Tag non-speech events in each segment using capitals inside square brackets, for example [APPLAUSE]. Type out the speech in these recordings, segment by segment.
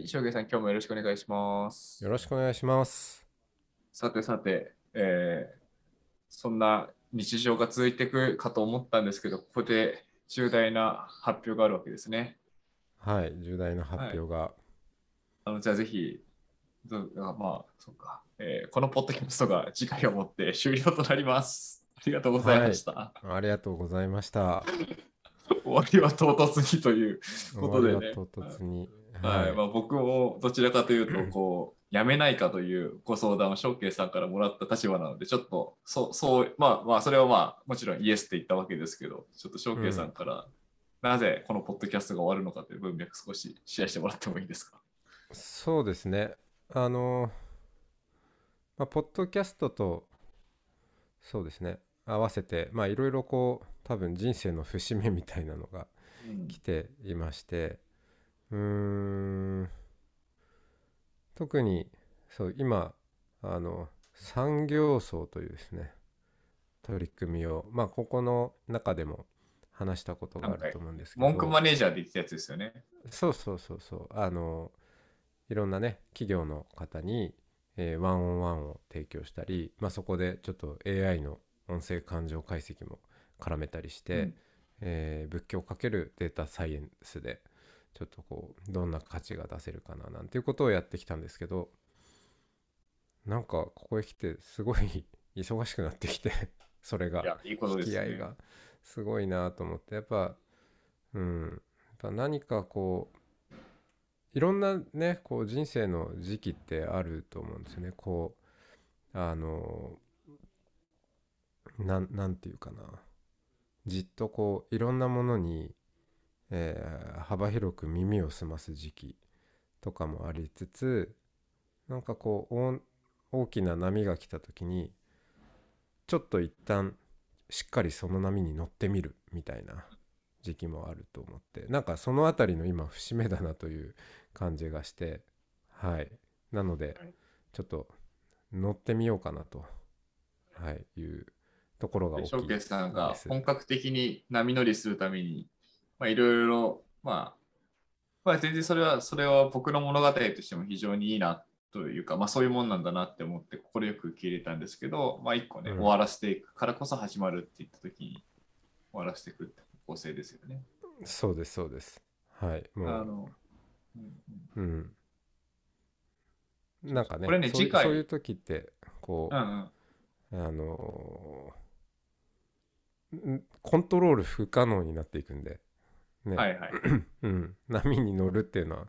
はい、翔平さん、今日もよろしくお願いします。よろしくお願いします。さてさて、えーそんな日常が続いていくかと思ったんですけど、ここで重大な発表があるわけですね。はい、重大な発表が。あのじゃあぜひ、まあ、そうか、えーこのポッドキャストが次回をもって終了となります。ありがとうございました。ありがとうございました。[LAUGHS] 終わりは唐突にという。ことでね終わりは唐突に。はい。まあ、僕もどちらかというと、こう、やめないかというご相談を翔慶さんからもらった立場なので、ちょっと、そう、そう、まあまあ、それはまあ、もちろんイエスって言ったわけですけど、ちょっと翔慶さんから、なぜこのポッドキャストが終わるのかという文脈少しシェアしてもらってもいいですか？そうですね。あの、まあ、ポッドキャストと、そうですね、合わせて、まあ、いろいろこう、多分人生の節目みたいなのが来ていまして、うーん、特に、そう、今、あの、産業層というですね、取り組みを、まあ、ここの中でも話したことがあると思うんですけど、文句マネージャーで言ってたやつですよね。そうそうそうそう。あのいろんなね企業の方に、えーワンオンワンを提供したり、まあ、そこでちょっと AI の音声感情解析も絡めたりして、うん。えー仏教かけるデータサイエンスでちょっとこうどんな価値が出せるかななんていうことをやってきたんですけどなんかここへ来てすごい [LAUGHS] 忙しくなってきてそれがいや、いいことですね。付き合いがすごいなと思ってやっぱうんやっぱ何かこういろんなねこう人生の時期ってあると思うんですよねこうあのなんなんていうかなじっとこういろんなものに、えー幅広く耳を澄ます時期とかもありつつなんかこう大きな波が来た時にちょっと一旦しっかりその波に乗ってみるみたいな時期もあると思ってなんかそのあたりの今節目だなという感じがしてはい。なのでちょっと乗ってみようかなと、はい、いうところが大きい翔慶さんが本格的に波乗りするために、まあ、いろいろ、まあ、まあ、全然それは、それは僕の物語としても非常にいいなというか、まあ、そういうもんなんだなって思って、快く受け入れたんですけど、まあ、一個ね、うん。終わらせていくからこそ始まるって言った時に、終わらせていくって方向性ですよね。そうですそうです。はいもう。あの、うんうん。うん。なんかねこれねそういう次回。そういう時ってこう、うんうん、あのーんコントロール不可能になっていくんで、ね。はいはい。うん、波に乗るっていうのは、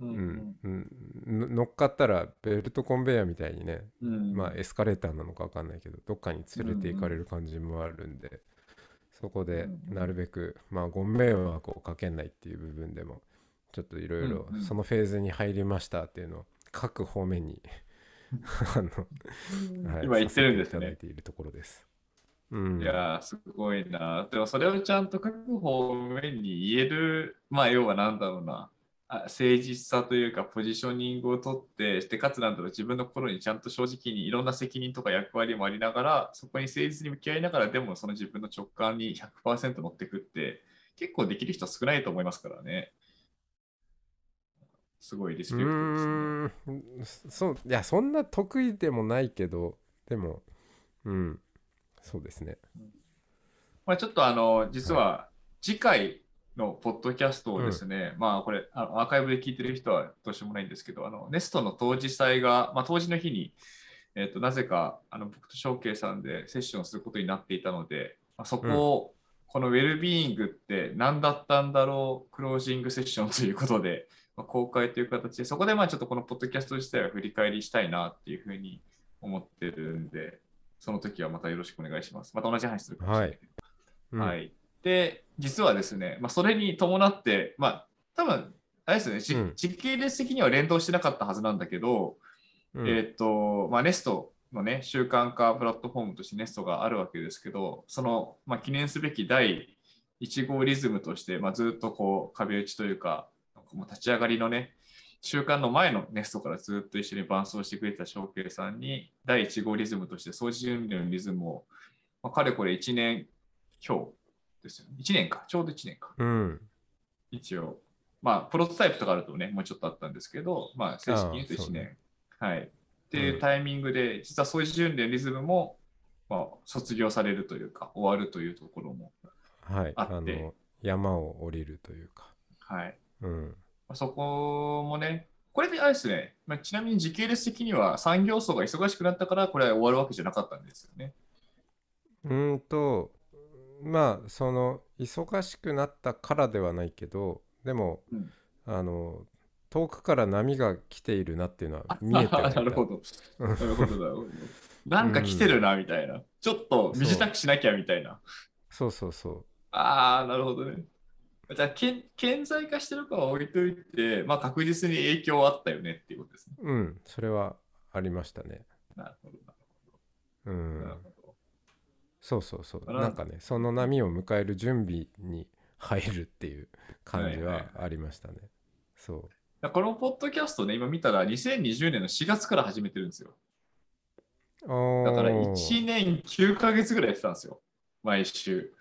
ううん。ん。うん、の乗っかったらベルトコンベヤーみたいにね、うん。まあ、エスカレーターなのか分かんないけどどっかに連れて行かれる感じもあるんで、そこでうんなるべく、まあ、ご迷惑をかけないっていう部分でもちょっといろいろうんうん。そのフェーズに入りましたっていうのを各方面に [LAUGHS] あの、はい今言ってるんですね。いただい。ているところです。うん、いやー、すごいな。でもそれをちゃんと各方面に言える、まあ要はなんだろうな、あ誠実さというかポジショニングを取って、してかつなんだろう、自分の心にちゃんと正直にいろんな責任とか役割もありながら、そこに誠実に向き合いながら、でもその自分の直感に100%乗っていくって、結構できる人少ないと思いますからね。すごいリスうペクトですね。そういやそんな得意でもないけどでもうんそうですね。まあ、ちょっとあの、実は次回のポッドキャストをですね、まあこれあのアーカイブで聞いてる人はどうしようもないんですけど、あのネストの当時祭が、まあ、当時の日に、えっとなぜかあの僕と翔慶さんでセッションをすることになっていたので、まあ、そこを、このウェルビーイングって何だったんだろうクロージングセッションということで、まあ、公開という形で、そこでまあちょっとこのポッドキャスト自体は振り返りしたいなっていうふうに思ってるんで、その時はまたよろしくお願いします。また同じ話するかもしれないけど。うんはい。で、実はですね、まあ、それに伴って、まあ、多分あれですよね、じうん時系列的には連動してなかったはずなんだけど、うんえーっと、まあ、ネストのね、習慣化プラットフォームとしてネストがあるわけですけど、その、まあ、記念すべき第1号リズムとして、まあ、ずっとこう壁打ちというか、立ち上がりのね、習慣の前のネストからずっと一緒に伴走してくれた翔慶さんに、第1号リズムとして、掃除準備のリズムを、まあ、かれこれ1年今日ですよね。1年か、ちょうど1年か。うん一応。まあ、プロトタイプとかあるとね、もうちょっとあったんですけど、まあ、正式に言うと1年。はい。っていうタイミングで、実は掃除準備のリズムも、まあ、卒業されるというか、終わるというところも、はいあってあの山を降りるというかはい。うんまあそこもね、これであれですね、まあ、ちなみに時系列的には産業層が忙しくなったから、これは終わるわけじゃなかったんですよね。うーんとまあその忙しくなったからではないけどでも、うんあの遠くから波が来ているなっていうのは見えてはいたなるほど。うんなるほど、なるほど。[LAUGHS] なんか来てるな、みたいな。ちょっと身支度しなきゃ、みたいな。そうそうそああ、なるほどね。じゃあ、けん顕在化してるかは置いといて、まあ確実に影響はあったよねっていうことですね。ううんそれはありましたねなるほど、うなるほど。なるんそうそうそうなんかねその波を迎える準備に入るっていう感じはいはいはありましたねそうだからこのポッドキャストね、今見たら2020年の4月から始めてるんですよ。だから1年9ヶ月ぐらいやってたんですよ。毎週。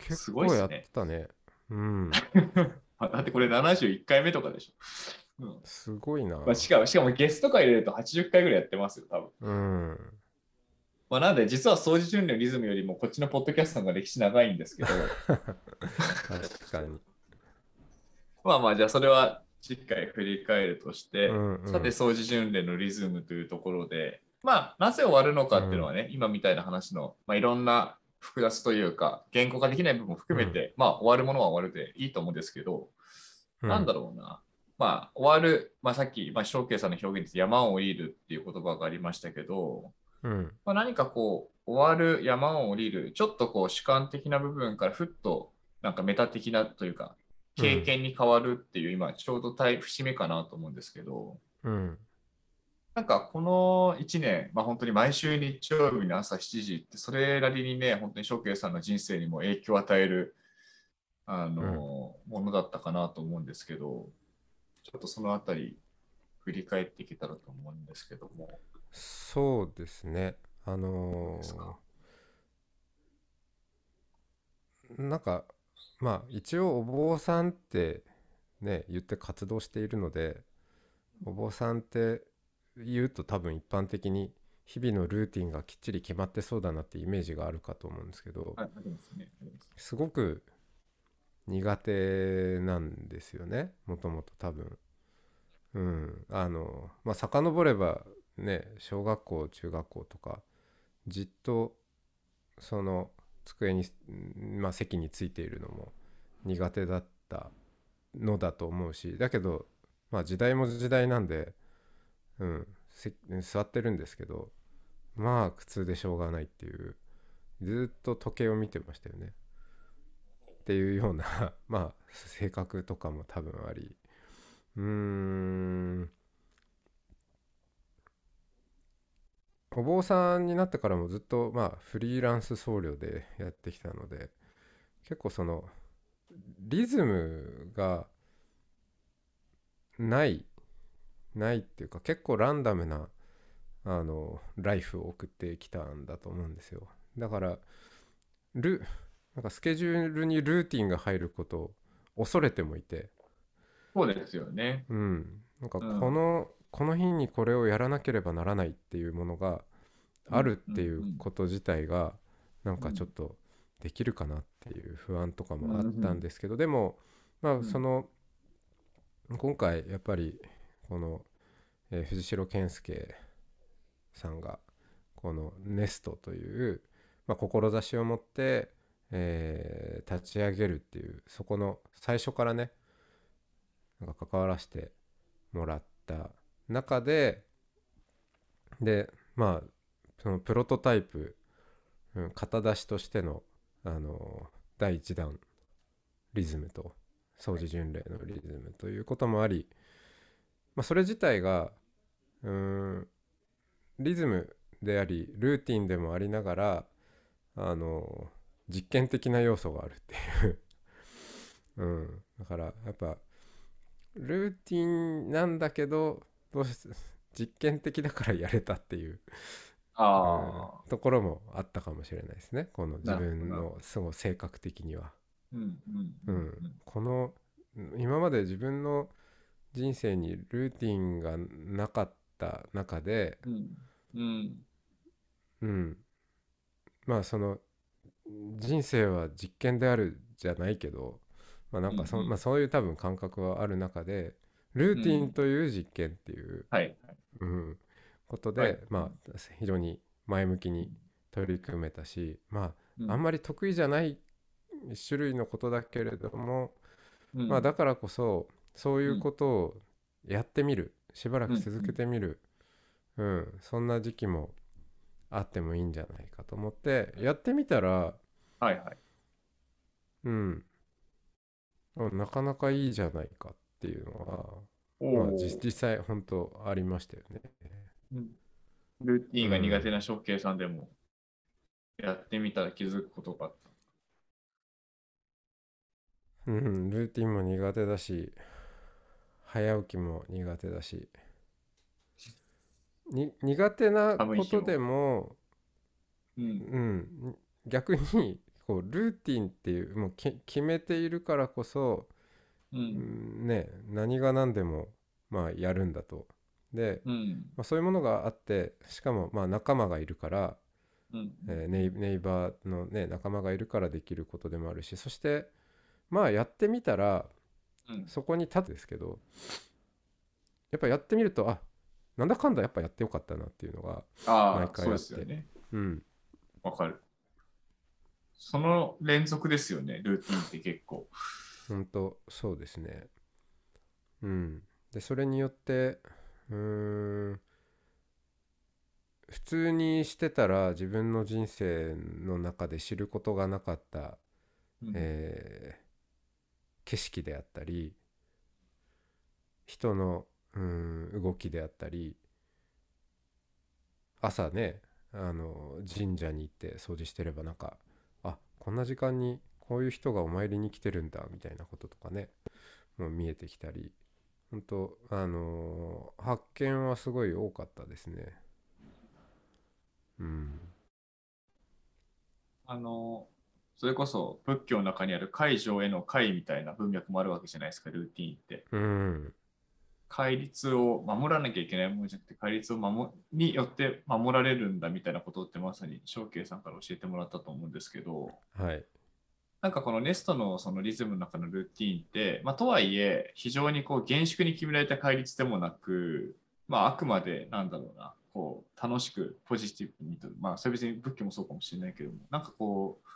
結すごいっ構やっすねたね。うん。あ [LAUGHS] だってこれ71回目とかでしょ。うん。すごいな。まあ、しかもしかもゲスト会入れると80回ぐらいやってますよ、多分。うん。まあ、なんで実は掃除準備のリズムよりもこっちのポッドキャストの歴史長いんですけど、[LAUGHS] 確かに。[LAUGHS] まあまあじゃあそれは次回振り返るとして、うんうん。さて掃除巡礼のリズムというところで、まあなぜ終わるのかっていうのはね、今みたいな話の、まあ、いろんな複雑というか、言語化できない部分も含めて、まあ終わるものは終わるでいいと思うんですけど、なんだろうな。まあ、終わる、まあ、さっき、まあ、翔慶さんの表現で山を降りるっていう言葉がありましたけど、うん。まあ、何かこう、終わる、山を降りる、ちょっとこう主観的な部分からふっとなんかメタ的なというか、経験に変わるっていう、今ちょうど節目かなと思うんですけど、うんなんかこの1年、まあ、本当に毎週日曜日の朝7時って、それなりにね、本当に翔慶さんの人生にも影響を与えるあの、ものだったかなと思うんですけど、ちょっとそのあたり振り返っていけたらと思うんですけども。そうですね。あのーなんかまあ一応お坊さんってね言って活動しているのでお坊さんって言うと多分一般的に日々のルーティンがきっちり決まってそうだなってイメージがあるかと思うんですけどすごく苦手なんですよねもともと多分。うんあのまあ遡ればね小学校中学校とかじっとその机に、うんまあ、席についているのも苦手だったのだと思うしだけど、まあ、時代も時代なんで、うん、座ってるんですけどまあ苦痛でしょうがないっていうずっと時計を見てましたよね。っていうような [LAUGHS] まあ性格とかも多分あり。うーん。お坊さんになってからもずっとまあフリーランス僧侶でやってきたので結構そのリズムがないないっていうか結構ランダムなあのライフを送ってきたんだと思うんですよ。だからルなんかスケジュールにルーティンが入ることを恐れてもいて。そうですよね。うん、なんかうん。この、この日にこれをやらなければならないっていうものがあるっていうこと自体がなんかちょっとできるかなっていう不安とかもあったんですけど、でもまん。あその今回やっぱりこの、えー藤代健介さんがこのネストという、まあ、志を持って、えー立ち上げるっていうそこの最初からねなんか関わらせてもらった中ででまあそのプロトタイプ、うん、型出しとしての、あの第1弾リズムと掃除巡礼のリズムということもあり、まあ、それ自体がうーんリズムでありルーティンでもありながらあの実験的な要素があるっていう。[LAUGHS] うん、だからやっぱルーティンなんだけどどうし実験的だからやれたっていうああうん、ところもあったかもしれないですね。この自分のすごい性格的には。うんうんううん。ん。この今まで自分の人生にルーティンがなかった中で、うん。うん。うん、まあその人生は実験であるじゃないけど、まあ、なんかそ,、うんうん。まあ、そういう多分感覚はある中でルーティンという実験っていう、はいはい。うん、ことで、はい。まあ非常に前向きに取り組めたしまうん。ああんまり得意じゃない種類のことだけれども、うん。まあだからこそそういうことをやってみる。しばらく続けてみる、うん。そんな時期もあってもいいんじゃないかと思ってやってみたらはいはい。うん。あなかなかいいじゃないかっていうのは、おまあ、ー実実際本当ありましたよね。うん。ルーティンが苦手な翔慶さんでもやってみたら気づくことがあっうん、ルーティンも苦手だし早起きも苦手だし。に苦手なことでもた。うん。うん、逆にこうルーティンっていうもうけ決めているからこそ、ううんん、ね何が何でもまあやるんだと。で、うん。まあ、そういうものがあってしかもまあ仲間がいるから、うん。えーネイバーの、ね、仲間がいるからできることでもあるしそしてまあやってみたらうんそこに立つんですけどやっぱやってみるとあなんだかんだやっぱやってよかったなっていうのが、ああ、そう毎回やってですよね。うん、わかる。その連続ですよね、ルーティンって結構。本当そうですね。うん。でそれによってうーん普通にしてたら自分の人生の中で知ることがなかった、うんえー景色であったり人のうん動きであったり朝ねあの神社に行って掃除してればなんかあこんな時間にこういう人がお参りに来てるんだみたいなこととかねもう見えてきたり本当あの発見はすごい多かったですね。うん。あの、それこそ仏教の中にある解上への解みたいな文脈もあるわけじゃないですか、ルーティンって。うん戒律を守らなきゃいけないものじゃなくて、戒律を守によって守られるんだみたいなことってまさに翔慶さんから教えてもらったと思うんですけど、はいなんかこのネストのそのリズムの中のルーティーンって、まあ、とはいえ、非常にこう厳粛に決められた戒律でもなく、まあ、あくまでなんだろうな、こう楽しくポジティブにと、まあ、それ別に仏教もそうかもしれないけども、なんかこう、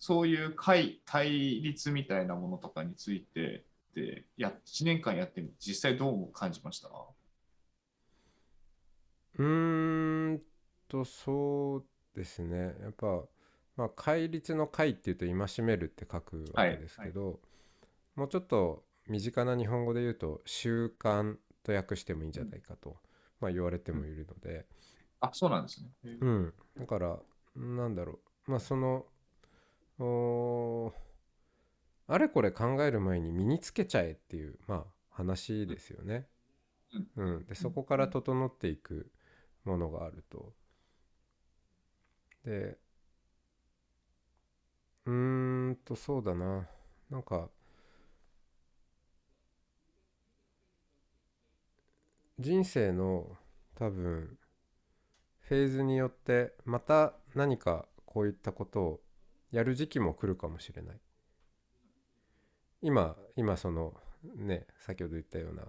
そういう対対立みたいなものとかについてでや、1年間やってみて、実際どう感じました？うーんとそうですね。やっぱまあ戒律の戒っていうと戒めるって書くわけですけど、もうちょっと身近な日本語で言うと習慣と訳してもいいんじゃないかと、まあ、言われてもいるので、あ、そうなんですね。うん、だからなんだろう。まあそのあれこれ考える前に身につけちゃえっていうまあ話ですよね。うん、でそこから整っていくものがあると。でうーんとそうだななんか人生の多分フェーズによってまた何かこういったことをやる時期も来るかもしれない。今今そのね先ほど言ったような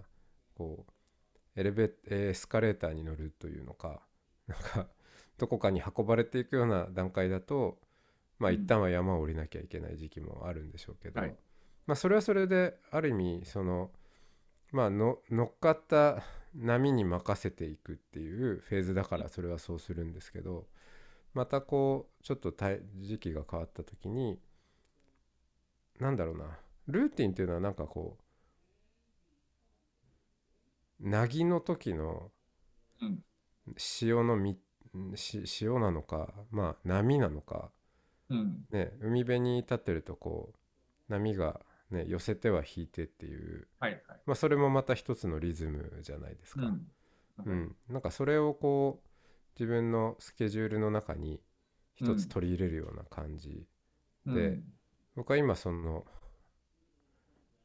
こうエレベエスカレーターに乗るというのか [LAUGHS] なんかどこかに運ばれていくような段階だとまあうん一旦は山を降りなきゃいけない時期もあるんでしょうけど、はいまあそれはそれである意味そのまあの乗っかった波に任せていくっていうフェーズだからそれはそうするんですけどまたこうちょっと時期が変わった時になんだろうなルーティンっていうのはなんかこうなぎの時のうん潮のみし潮なのかまあ波なのかうん。ね海辺に立ってるとこう波がね寄せては引いてっていう。まあそれもまた一つのリズムじゃないですか。うん。うん、なんかそれをこう自分のスケジュールの中に一つ取り入れるような感じ、で僕は今その、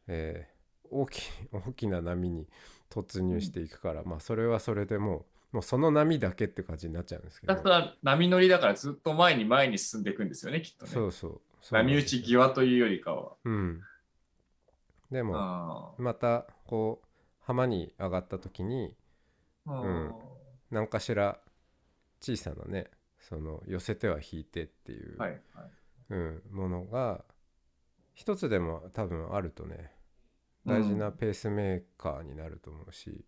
えー大き [LAUGHS] 大きな波に突入していくから、まあそれはそれでもうもうその波だけって感じになっちゃうんですけど。だから波乗りだからずっと前に前に進んでいくんですよね、きっとね。そうそう。波打ち際というよりかは。うん。でもあまたこう浜に上がった時にあ。ん。何かしら小さなねその寄せては引いてっていう、はいはい。うん、ものが一つでも多分あるとね大事なペースメーカーになると思うし、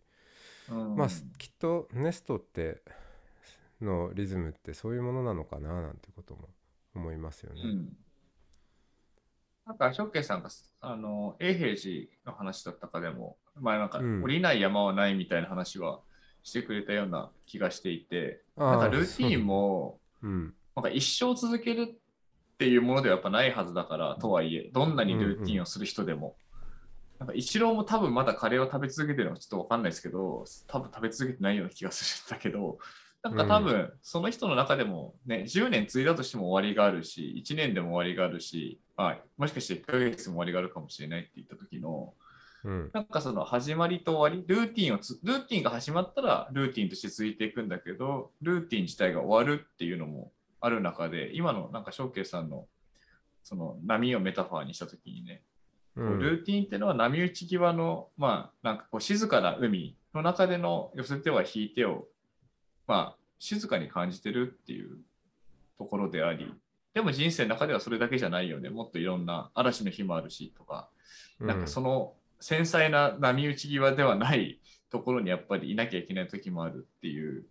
うん、まあきっとネストってのリズムってそういうものなのかななんてことも思いますよね。うん。なんか、ショッケイさんが、あの、永平寺の話だったかでも、まあなんか、うん降りない山はないみたいな話はしてくれたような気がしていて、なんかルーティンも、うん。なんか一生続けるっていうものではやっぱないはずだから、とはいえ、どんなにルーティンをする人でも。なんか一郎も多分まだカレーを食べ続けてるのはちょっとわかんないですけど、多分食べ続けてないような気がするんだけど、[LAUGHS] なんか多分その人の中でもね、10年継いだとしても終わりがあるし、1年でも終わりがあるし、まあ、もしかして1ヶ月も終わりがあるかもしれないって言った時の、うん。なんかその始まりと終わり、ルーティンをつ、ルーティンが始まったらルーティンとして続いていくんだけど、ルーティン自体が終わるっていうのもある中で、今のなんか翔慶さんのその波をメタファーにしたときにね、うん。ルーティンっていうのは波打ち際の、まあなんかこう静かな海の中での寄せては引いてを、まあ静かに感じてるっていうところであり、でも人生の中ではそれだけじゃないよね。もっといろんな嵐の日もあるしとか、なんかその繊細な波打ち際ではないところにやっぱりいなきゃいけない時もあるっていう、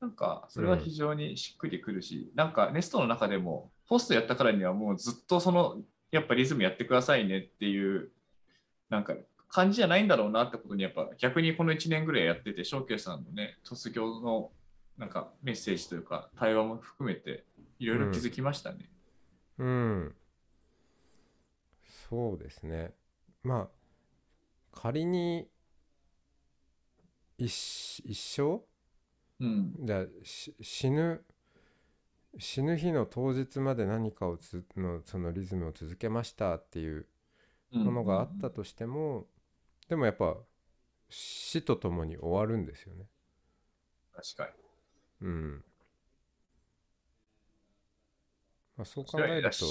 なんかそれは非常にしっくりくるし、なんかネストの中でもポストやったからにはもうずっとそのやっぱリズムやってくださいねっていうなんか感じじゃないんだろうなってことにやっぱ逆にこの1年ぐらいやってて、翔慶さんのね、卒業のなんかメッセージというか対話も含めていろいろ気づきましたね。うん。そうですね。まあ仮に一一生？うん。じゃあし死ぬ死ぬ日の当日まで何かをつのそのリズムを続けましたっていううんものがあったとしても、でもやっぱ死とともに終わるんですよね。確かに。うん。まあ、そう考えると、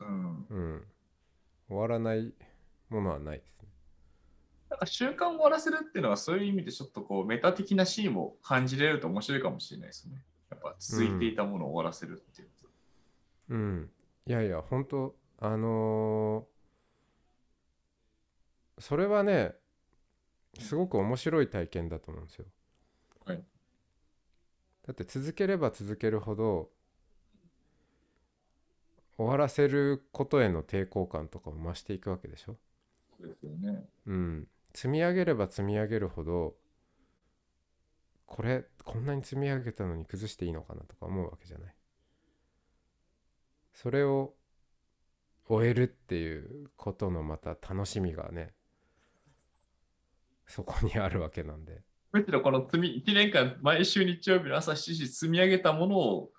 うん、うん、終わらないものはないですね。なんか習慣を終わらせるっていうのはそういう意味でちょっとこうメタ的なシーンも感じれると面白いかもしれないですね。やっぱ続いていたものを終わらせるっていう。うん。いやいや、本当あのーそれはね、すごく面白い体験だと思うんですよ。はいだって続ければ続けるほど、終わらせることへの抵抗感とかも増していくわけでしょ？そうですよね。うん。積み上げれば積み上げるほど、これ、こんなに積み上げたのに崩していいのかなとか思うわけじゃない。それを終えるっていうことのまた楽しみがね、そこにあるわけなんで。むしろこの積み1年間毎週日曜日の朝7時積み上げたものを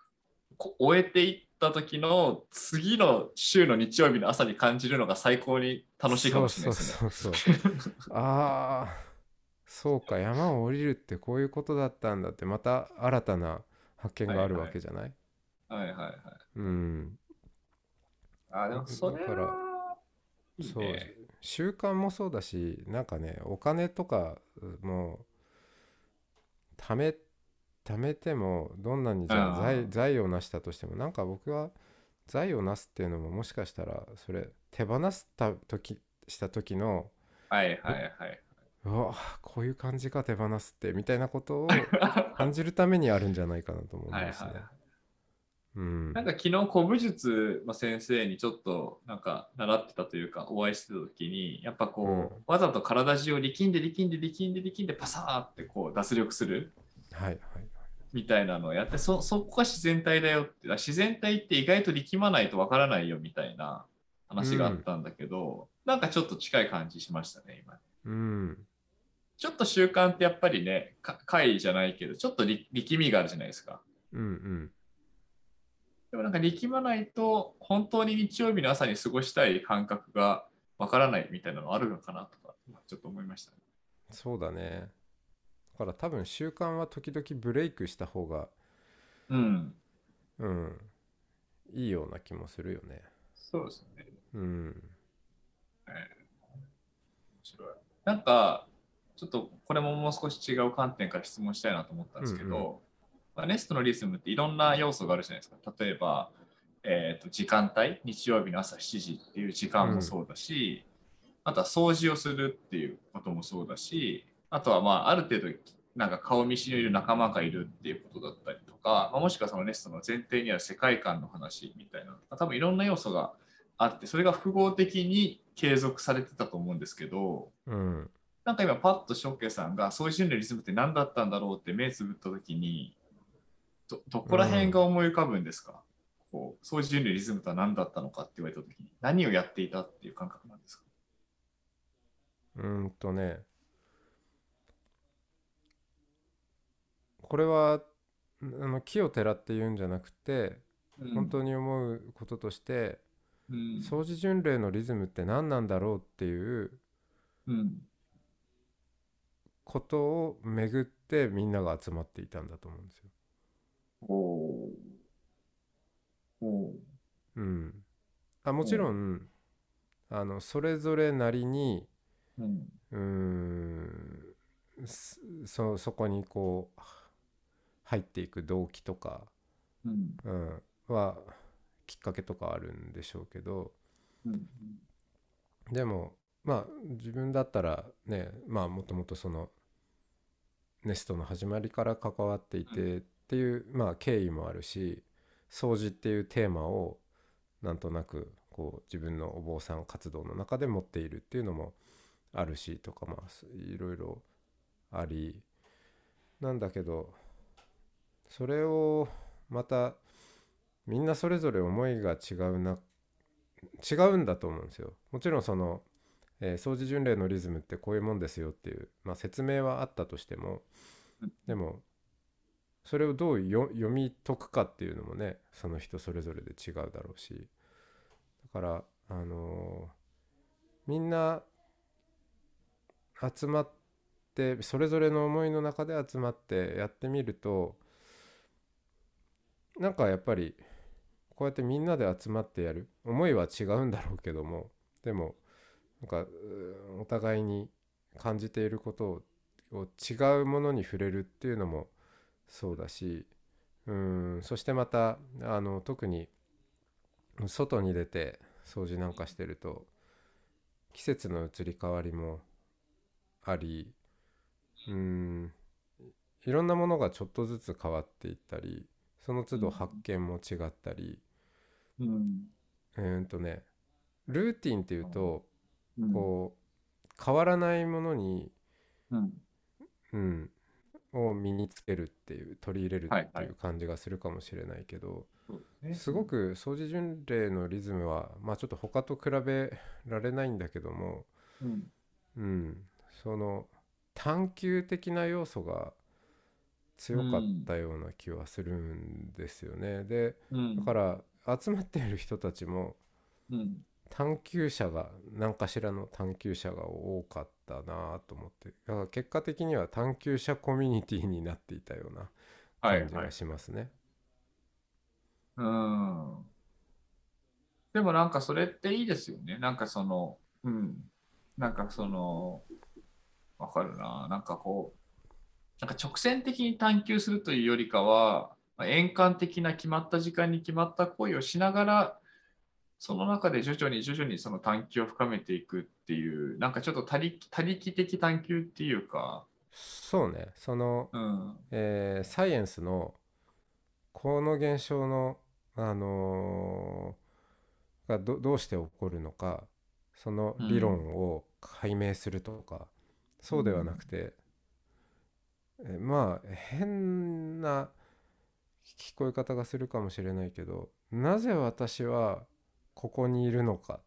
終えていった時の次の週の日曜日の朝に感じるのが最高に楽しいかもしれないですね。そうそうそうそうああそうか山を降りるってこういうことだったんだってまた新たな発見があるわけじゃない、はいはいはい。うんあでもそれはいいそうね。習慣もそうだしなんかねお金とかも貯め貯めてもどんなにじゃあ財財を成したとしてもなんか僕は財を成すっていうのももしかしたらそれ手放した時した時のはいはいはい。うわこういう感じか手放すってみたいなことを [LAUGHS] 感じるためにあるんじゃないかなと思うんはいですね。はい。うんなんか昨日古武術の先生にちょっとなんか習ってたというかお会いしてた時にやっぱこう、うんわざと体中を力んで力んで力んで力んでパサーってこう脱力するはいはいみたいなのをやってそそこが自然体だよって自然体って意外と力まないとわからないよみたいな話があったんだけど、なんかちょっと近い感じしましたね今。うん。ちょっと習慣ってやっぱりねか回じゃないけどちょっと力力みがあるじゃないですか。うんうん。でもなんか力まないと本当に日曜日の朝に過ごしたい感覚がわからないみたいなのあるのかなとかちょっと思いましたね。そうだねだから多分習慣は時々ブレイクした方がうん。うんいいような気もするよねそうですね。うん面白い。なんかちょっとこれももう少し違う観点から質問したいなと思ったんですけど、うんうまあ、ネストのリズムっていろんな要素があるじゃないですか。例えば、えー、と時間帯、日曜日の朝7時っていう時間もそうだし、あとは掃除をするっていうこともそうだし、あとはまあある程度なんか顔見知りのいる仲間がいるっていうことだったりとか、まあ、もしくはそのネストの前提にある世界観の話みたいな、多分いろんな要素があって、それが複合的に継続されてたと思うんですけど、うん。なんか今パッとショッケさんがそういう種類のリズムって何だったんだろうって目つぶった時にどどこら辺が思い浮かぶんですか、こうそういう種類のリズムとは何だったのかって言われた時に何をやっていたっていう感覚なんですか？うーんとねこれはあの木をてらって言うんじゃなくて本当に思うこととしてうん。掃除巡礼のリズムって何なんだろうっていううん。ことを巡ってみんなが集まっていたんだと思うんですよ。おー。おー。うん、あもちろんあのそれぞれなりにうん。そそこにこう入っていく動機とか、うん。うん、はきっかけとかあるんでしょうけどうんでもまあ自分だったらねまあもともとそのネストの始まりから関わっていてっていうまあ経緯もあるし掃除っていうテーマをなんとなくこう自分のお坊さん活動の中で持っているっていうのもあるしとかまあいろいろありなんだけどそれをまたみんなそれぞれ思いが違うな違うんだと思うんですよ。もちろんその、えー掃除巡礼のリズムってこういうもんですよっていう、まあ、説明はあったとしてもでもそれをどう読み解くかっていうのもねその人それぞれで違うだろうしだからあのーみんな集まってそれぞれの思いの中で集まってやってみるとなんかやっぱりこうやってみんなで集まってやる。思いは違うんだろうけども。でもなんかお互いに感じていることをを違うものに触れるっていうのもそうだしうんそしてまたあの特に外に出て掃除なんかしてると季節の移り変わりもありうんいろんなものがちょっとずつ変わっていったりその都度発見も違ったり、うん。うーんとねルーティンっていうとうん。こう変わらないものに、うん。うん、を身につけるっていう取り入れるってはいはい。いう感じがするかもしれないけど、そうですね。すごく掃除巡礼のリズムはまあちょっと他と比べられないんだけども、うん。うん、その探求的な要素が強かったような気はするんですよね。でうんだから集まっている人たちもうん探求者が何かしらの探求者が多かったなと思ってだから結果的には探求者コミュニティになっていたようなはいはい感じがしますね。うんでもなんかそれっていいですよね。なんかその、うん。なんかその、わかるな。なんかこう、なんか直線的に探求するというよりかは、まあ円環的な決まった時間に決まった行為をしながら、その中で徐々に徐々にその探求を深めていくっていう、なんかちょっと他力他力的探求っていうか、そうね。その、うん。えーサイエンスのこの現象のあのーがどどうして起こるのかその理論を解明するとか、そうではなくて、えまあ変な聞こえ方がするかもしれないけどなぜ私はここにいるのか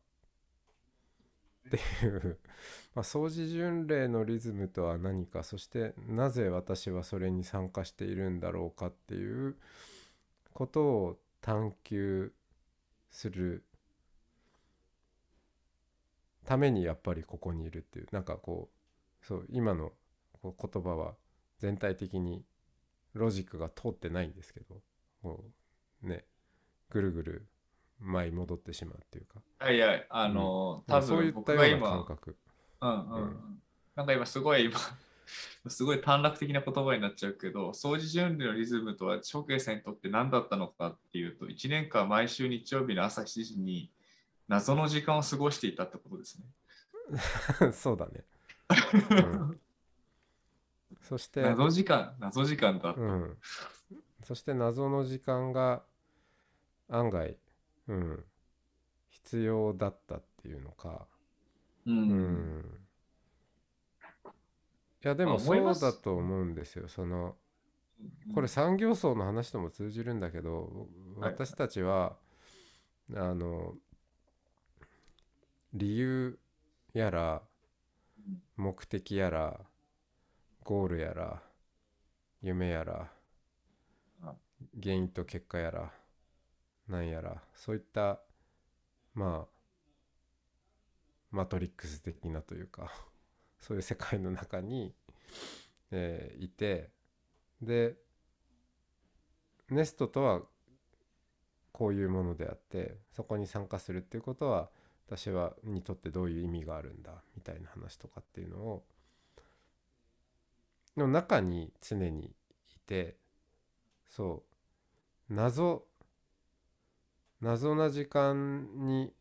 っていう [LAUGHS] まあ掃除巡礼のリズムとは何かそしてなぜ私はそれに参加しているんだろうかっていうことを探求するためにやっぱりここにいるっていうなんかこうそう今の言葉は全体的にロジックが通ってないんですけどこうねぐるぐる前に戻ってしまうっていうか。いやい。や、あの、多そうい分った感覚。うんうんうん。うん。なんか今すごい今、[LAUGHS] すごい短絡的な言葉になっちゃうけど、掃除準備のリズムとは、翔慶さんにとって何だったのかっていうと、1年間毎週日曜日の朝7時に謎の時間を過ごしていたってことですね。[LAUGHS] そうだね、うん [LAUGHS] そして謎時間、謎時間だった。うん、そして謎の時間が案外、うん、必要だったっていうのか、う。うん。ん、いやでもそうだと思うんですよ。そのこれ産業層の話とも通じるんだけどはい。私たちはあの理由やら目的やらゴールやら夢やらあ。原因と結果やらなんやらそういったまあマトリックス的なというか [LAUGHS] そういう世界の中に、えーいてでネストとはこういうものであってそこに参加するっていうことは私はにとってどういう意味があるんだみたいな話とかっていうのをの中に常にいてそう。謎謎な時間に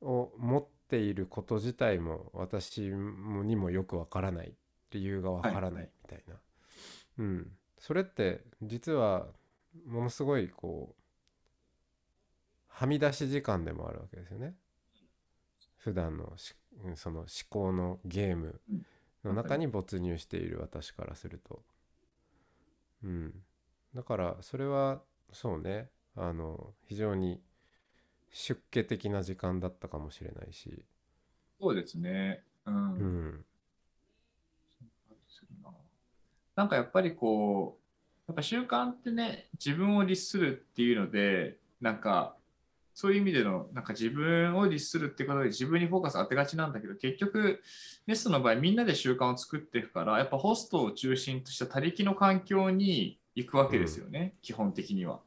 を持っていること自体も私もにもよくわからない。理由がわからないみたいな、うん。それって実はものすごいこうはみ出し時間でもあるわけですよね。普段のその思考のゲームの中に没入している私からすると。うん。だからそれはそうね。あの非常に出家的な時間だったかもしれないし。そうですね。うん。うん。なんかやっぱりこう、やっぱ習慣ってね、自分を律するっていうので、なんか、そういう意味での、なんか自分を律するってことで自分にフォーカス当てがちなんだけど、結局、ネストの場合、みんなで習慣を作っていくから、やっぱホストを中心とした他力の環境に行くわけですよね、基本的には。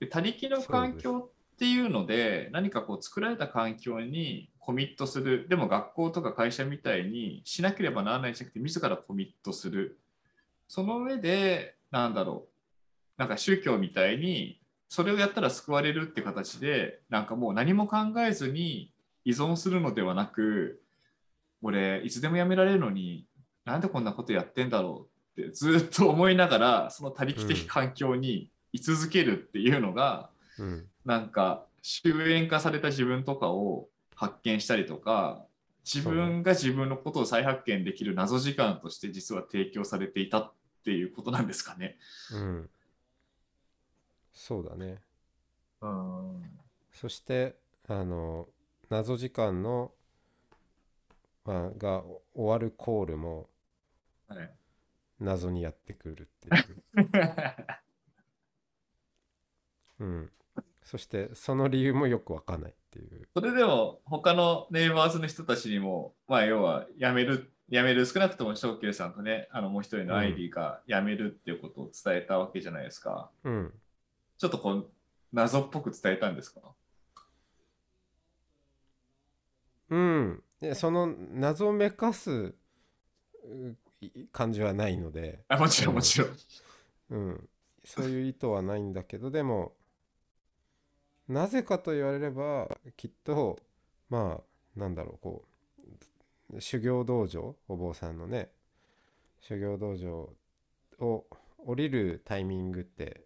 で他力の環境っていうので、何かこう作られた環境にコミットする、でも学校とか会社みたいにしなければならないんじゃなくて、自らコミットする。その上で、なんだろう、なんか宗教みたいに、それをやったら救われるって形で、なんかもう何も考えずに依存するのではなく、俺、いつでもやめられるのに、なんでこんなことやってんだろうってずっと思いながら、その他力的環境に居続けるっていうのが、うんなんか終焉化された自分とかを発見したりとか自分が自分のことを再発見できる謎時間として実は提供されていたっていうことなんですかね。うんそうだね。うん。そしてあの謎時間の、まあ、が終わるコールもはい、謎にやってくるっていう、[LAUGHS] うん、そしてその理由もよくわかんないっていう。それでも他のネイバーズの人たちにも、まあ、要は辞める、辞める、少なくとも翔慶さんとね、あのもう一人のアイリーが辞めるっていうことを伝えたわけじゃないですか。うんちょっとこう謎っぽく伝えたんですか？うん。でその謎めかす感じはないので、あもちろんもちろん。うん、そういう意図はないんだけどでもなぜかと言われればきっとまあなんだろうこう修行道場お坊さんのね修行道場を降りるタイミングって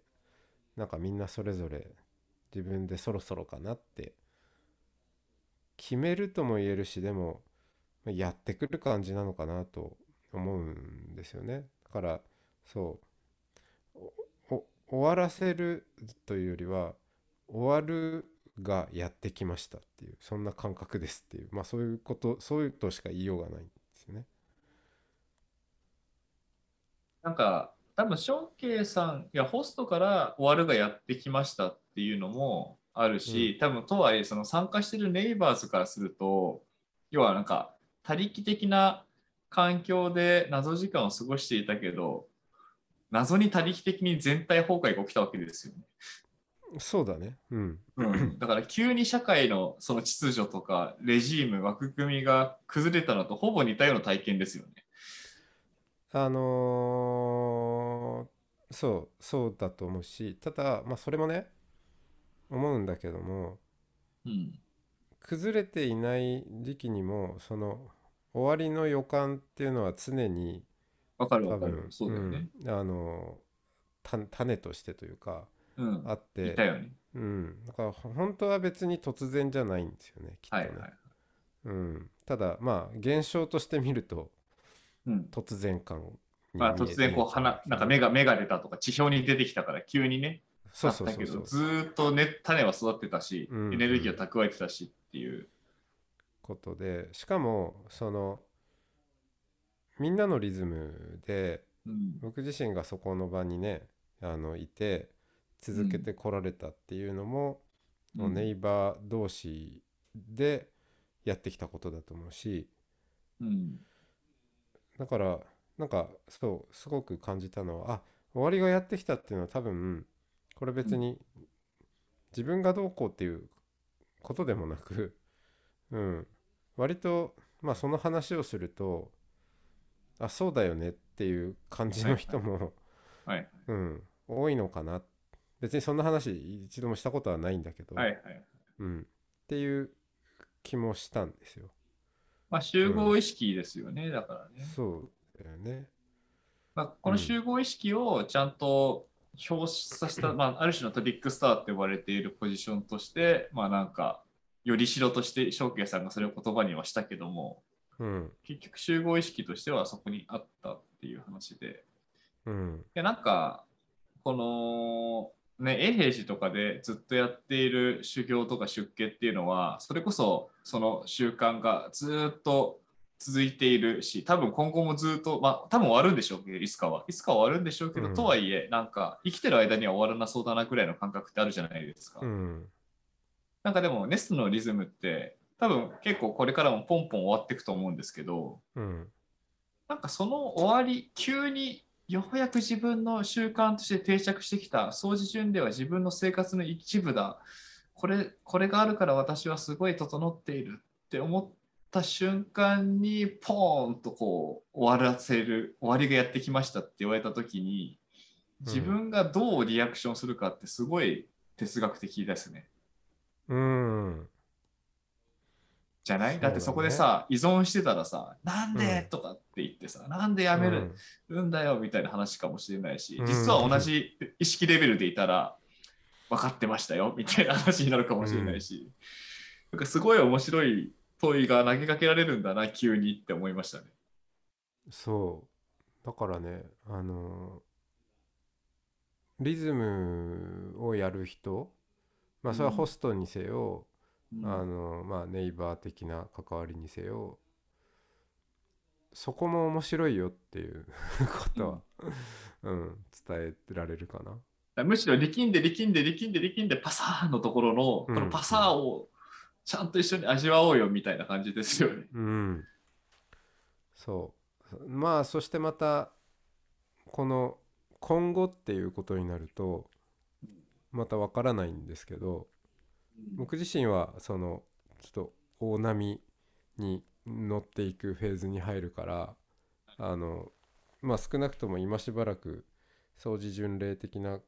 なんかみんなそれぞれ自分でそろそろかなって決めるとも言えるしでもやってくる感じなのかなと思うんですよねだからそうお終わらせるというよりは終わるがやってきましたっていうそんな感覚ですっていうまあそういうことそういうとしか言いようがないんですよね。なんか多分ショーケイさんいやホストから終わるがやってきましたっていうのもあるし、多分とはいえその参加してるネイバーズからすると要はなんか他力的な環境で謎時間を過ごしていたけど謎に他力的に全体崩壊が起きたわけですよね。そうだね。うん。うん、[LAUGHS] だから急に社会のその秩序とかレジーム枠組みが崩れたのとほぼ似たような体験ですよね。あのーそうそうだと思うしただまあそれもね思うんだけどもうん、崩れていない時期にもその終わりの予感っていうのは常に多わかるわかる分。そうだよね。うんあのた種としてというかうん。あっていたよね。うん、だからほ本当は別に突然じゃないんですよねきっとね、はいはい。うん、ただまあ現象として見るとうん。突然感にまあ、突然こう花なんか芽が芽が出たとか地表に出てきたから急にねそうそうそうそう。ずーっと、ね、種は育ってたし、うんエネルギーを蓄えてたしっていう。ことでしかもそのみんなのリズムでうん。僕自身がそこの場にねあのいて続けてこられたっていうのも、うん。ネイバー同士でやってきたことだと思うしうんだからなんかそうすごく感じたのはあ終わりがやってきたっていうのは多分これ別に自分がどうこうっていうことでもなく、うん、割とまあその話をするとあそうだよねっていう感じの人も、はいうん、多いのかな。別にそんな話一度もしたことはないんだけど、はいはい。うん、っていう気もしたんですよ。まあ、集合意識ですよね、だからね。そうだよね。まあ、この集合意識をちゃんと表出させた、まあ、ある種のトリックスターって呼ばれているポジションとして、まあなんか、よりしろとして、翔慶さんがそれを言葉にはしたけども、うん結局集合意識としてはそこにあったっていう話で。うんいやなんか、この、ね、永平寺とかでずっとやっている修行とか出家っていうのは、それこそその習慣がずっと続いているし、多分今後もずっと、まあ多分終わるんでしょうけど、いつかは。いつかは終わるんでしょうけど、うんとはいえ、なんか生きてる間には終わらなそうだなくらいの感覚ってあるじゃないですか。うんなんかでも、ネストのリズムって、多分結構これからもポンポン終わっていくと思うんですけど、うんなんかその終わり、急にようやく自分の習慣として定着してきた、掃除順では自分の生活の一部だ、これこれがあるから私はすごい整っているって思った瞬間に、ポーンとこう終わらせる、終わりがやってきましたって言われたときに、自分がどうリアクションするかってすごい哲学的ですね。うんじゃない、ね。だってそこでさ、依存してたらさ、なんで、うん。とかって言ってさ、なんでやめる、うんだよ？みたいな話かもしれないしうん、実は同じ意識レベルでいたら、分かってましたよ？みたいな話になるかもしれないし、なんかすごい面白い問いが投げかけられるんだな、急にって思いましたね。そう。だからねあのリズムをやる人まあそれはうん。ホストにせよ、うんあのまあネイバー的な関わりにせよそこも面白いよっていう [LAUGHS] ことは、うん。伝えられるかな。むしろ力んで力んで力んで力んでパサーンのところの、こうん。のパサーをちゃんと一緒に味わおうよみたいな感じですよね。うん、そう。まあそしてまたこの今後っていうことになるとまたわからないんですけど僕自身はそのちょっと大波に乗っていくフェーズに入るからあのまあ少なくとも今しばらく掃除巡礼的な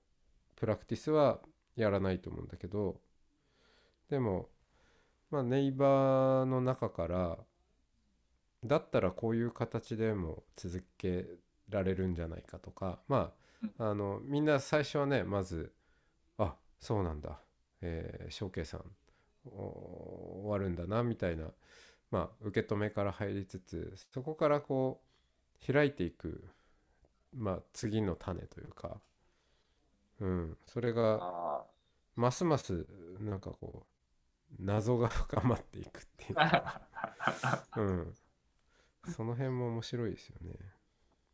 プラクティスはやらないと思うんだけどでもまあネイバーの中からだったらこういう形でも続けられるんじゃないかとかまああのみんな最初はねまずあそうなんだ、えー、ショーケイさんお終わるんだなみたいな、まあ、受け止めから入りつつそこからこう開いていく、まあ、次の種というか、うん、それがあますますなんかこう謎が深まっていくっていうか、ー [LAUGHS] うん、その辺も面白いですよね。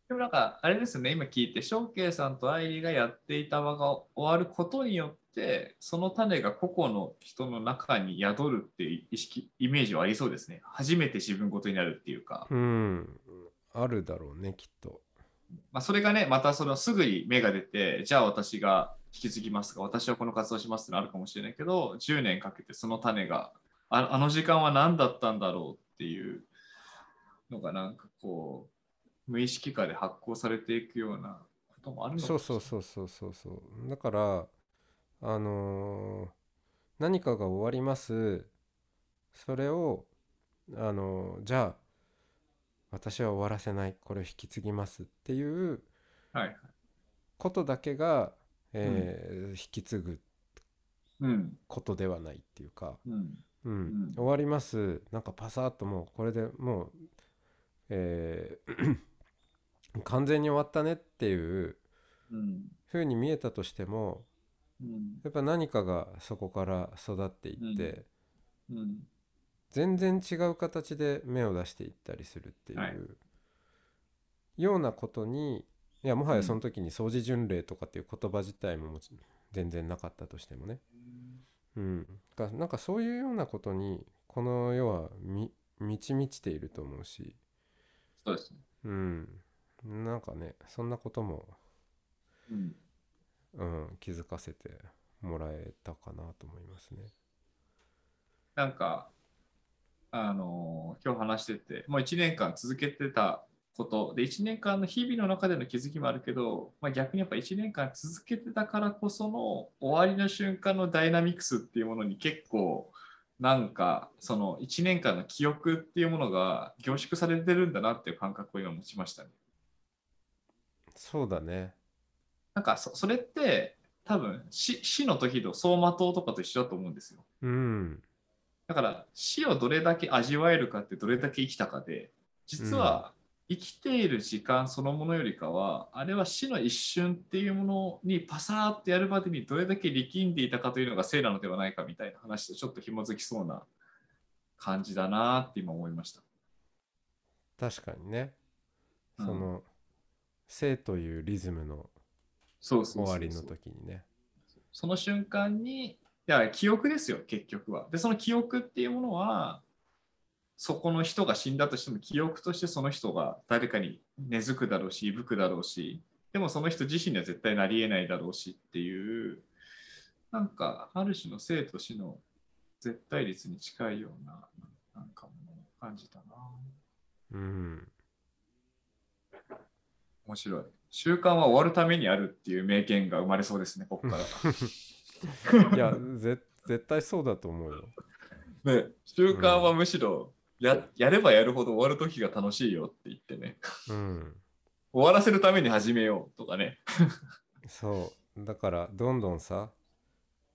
でもなんか、あれですね、今聞いて、翔慶さんと愛理がやっていた輪が終わることによって、その種が個々の人の中に宿るっていう意識、イメージはありそうですね。初めて自分ごとになるっていうか、うん、あるだろうねきっと。まあ、それがね、またそのすぐに芽が出て、じゃあ私が引き継ぎますとか、私はこの活動しますってのあるかもしれないけど、10年かけてその種が、ああの時間は何だったんだろうっていうのがなんかこう、無意識化で発行されていくようなこともあるのかそうそうそうそうそうそう。だからあのー何かが終わります。それをあのーじゃあ私は終わらせない。これを引き継ぎますっていうはい。ことだけが、えー引き継ぐうん。ことではないっていうか、うん。うん。うん。終わります。なんかパサッともうこれでもう、えー完全に終わったねっていううん。風に見えたとしてもうん。やっぱ何かがそこから育っていって、うん。全然違う形で芽を出していったりするっていう、はいようなことにいやもはやその時に掃除巡礼とかっていう言葉自体も全然なかったとしてもね、うん、がなんかそういうようなことにこの世はみ満ち満ちていると思うし、そうですね。うん、なんかねそんなことも、うん。うん、気づかせてもらえたかなと思いますね。なんか、あのー今日話してて、もう1年間続けてたこと、で、1年間の日々の中での気づきもあるけど、まあ、逆にやっぱ1年間続けてたからこその終わりの瞬間のダイナミクスっていうものに結構、なんか、その1年間の記憶っていうものが凝縮されてるんだなっていう感覚を今持ちましたね。そうだね。なんかそ、それって多分死死の時の走馬灯とかと一緒だと思うんですよ。うん。だから死をどれだけ味わえるかってどれだけ生きたかで実は生きている時間そのものよりかは、あれは死の一瞬っていうものにパサーってやるまでにどれだけ力んでいたかというのが性なのではないかみたいな話とちょっと紐づきそうな感じだなって今思いました。確かにね。うんその生というリズムの終わりの時にね。その瞬間に、いや、記憶ですよ、結局は。で、その記憶っていうものは、そこの人が死んだとしても、記憶としてその人が誰かに根付くだろうし、息吹くだろうし、でもその人自身には絶対なり得ないだろうしっていう、なんか、ある種の生と死の絶対率に近いような、なんかものを感じたな。うん。面白い。習慣は終わるためにあるっていう名言が生まれそうですね、ここから。[LAUGHS] いや、ぜ絶対そうだと思うよ。ね、習慣はむしろや,、やればやるほど終わる時が楽しいよって言ってね、うん。終わらせるために始めようとかね。[LAUGHS] そう。だから、どんどんさ、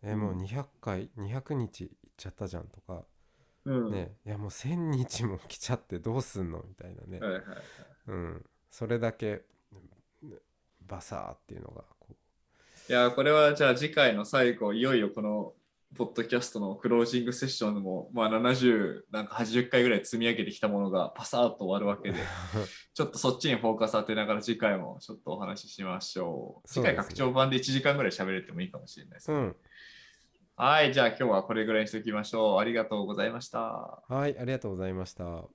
え、もううん200回、200日いっちゃったじゃんとか、うんね、いやもう1000日も来ちゃってどうすんのみたいなね。はいはいはいうん。それだけ、バサーっていうのがこいや、これはじゃあ次回の最後、いよいよこのポッドキャストのクロージングセッションも、まあ、70、なんか80回ぐらい積み上げてきたものがパサーっと終わるわけで、[LAUGHS] ちょっとそっちにフォーカス当てながら次回もちょっとお話ししましょう。そうね次回拡張版で1時間ぐらい喋れてもいいかもしれないですう。ね。うん。はい、じゃあ今日はこれぐらいにしておきましょう。ありがとうございました。はい、ありがとうございました。